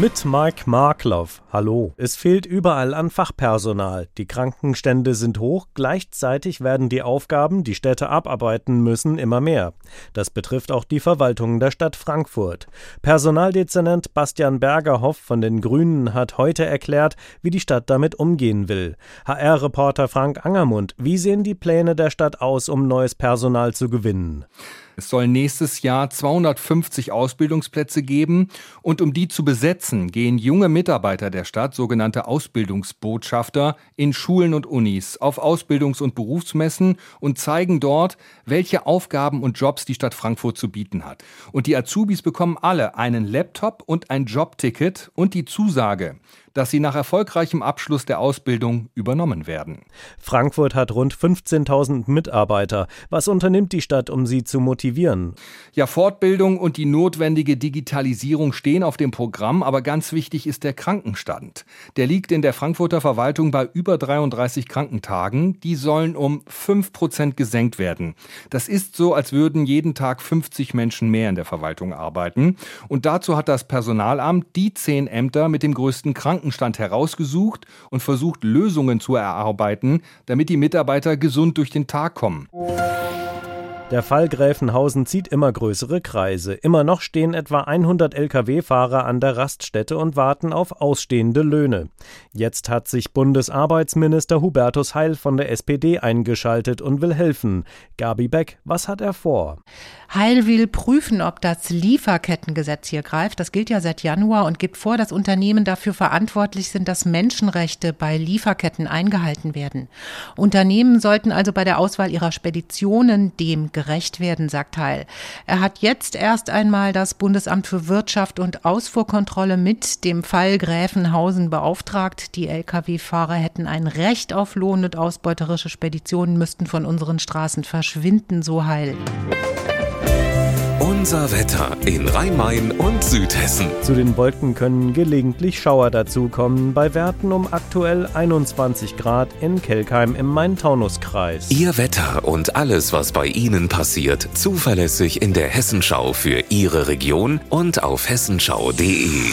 Mit Mike Markloff. Hallo. Es fehlt überall an Fachpersonal. Die Krankenstände sind hoch. Gleichzeitig werden die Aufgaben, die Städte abarbeiten müssen, immer mehr. Das betrifft auch die Verwaltungen der Stadt Frankfurt. Personaldezernent Bastian Bergerhoff von den Grünen hat heute erklärt, wie die Stadt damit umgehen will. HR-Reporter Frank Angermund, wie sehen die Pläne der Stadt aus, um neues Personal zu gewinnen? Es soll nächstes Jahr 250 Ausbildungsplätze geben und um die zu besetzen, gehen junge Mitarbeiter der Stadt, sogenannte Ausbildungsbotschafter, in Schulen und Unis auf Ausbildungs- und Berufsmessen und zeigen dort, welche Aufgaben und Jobs die Stadt Frankfurt zu bieten hat. Und die Azubis bekommen alle einen Laptop und ein Jobticket und die Zusage, dass sie nach erfolgreichem Abschluss der Ausbildung übernommen werden. Frankfurt hat rund 15.000 Mitarbeiter. Was unternimmt die Stadt, um sie zu motivieren? Ja, Fortbildung und die notwendige Digitalisierung stehen auf dem Programm, aber ganz wichtig ist der Krankenstand. Der liegt in der Frankfurter Verwaltung bei über 33 Krankentagen. Die sollen um 5 Prozent gesenkt werden. Das ist so, als würden jeden Tag 50 Menschen mehr in der Verwaltung arbeiten. Und dazu hat das Personalamt die zehn Ämter mit dem größten Krankenstand Krankenstand herausgesucht und versucht Lösungen zu erarbeiten, damit die Mitarbeiter gesund durch den Tag kommen. Der Fall Gräfenhausen zieht immer größere Kreise. Immer noch stehen etwa 100 Lkw-Fahrer an der Raststätte und warten auf ausstehende Löhne. Jetzt hat sich Bundesarbeitsminister Hubertus Heil von der SPD eingeschaltet und will helfen. Gabi Beck, was hat er vor? Heil will prüfen, ob das Lieferkettengesetz hier greift. Das gilt ja seit Januar und gibt vor, dass Unternehmen dafür verantwortlich sind, dass Menschenrechte bei Lieferketten eingehalten werden. Unternehmen sollten also bei der Auswahl ihrer Speditionen dem gerecht werden, sagt Heil. Er hat jetzt erst einmal das Bundesamt für Wirtschaft und Ausfuhrkontrolle mit dem Fall Gräfenhausen beauftragt. Die Lkw-Fahrer hätten ein Recht auf Lohn und ausbeuterische Speditionen müssten von unseren Straßen verschwinden, so Heil. Unser Wetter in Rhein-Main und Südhessen. Zu den Wolken können gelegentlich Schauer dazukommen, bei Werten um aktuell 21 Grad in Kelkheim im Main-Taunus-Kreis. Ihr Wetter und alles, was bei Ihnen passiert, zuverlässig in der Hessenschau für Ihre Region und auf hessenschau.de.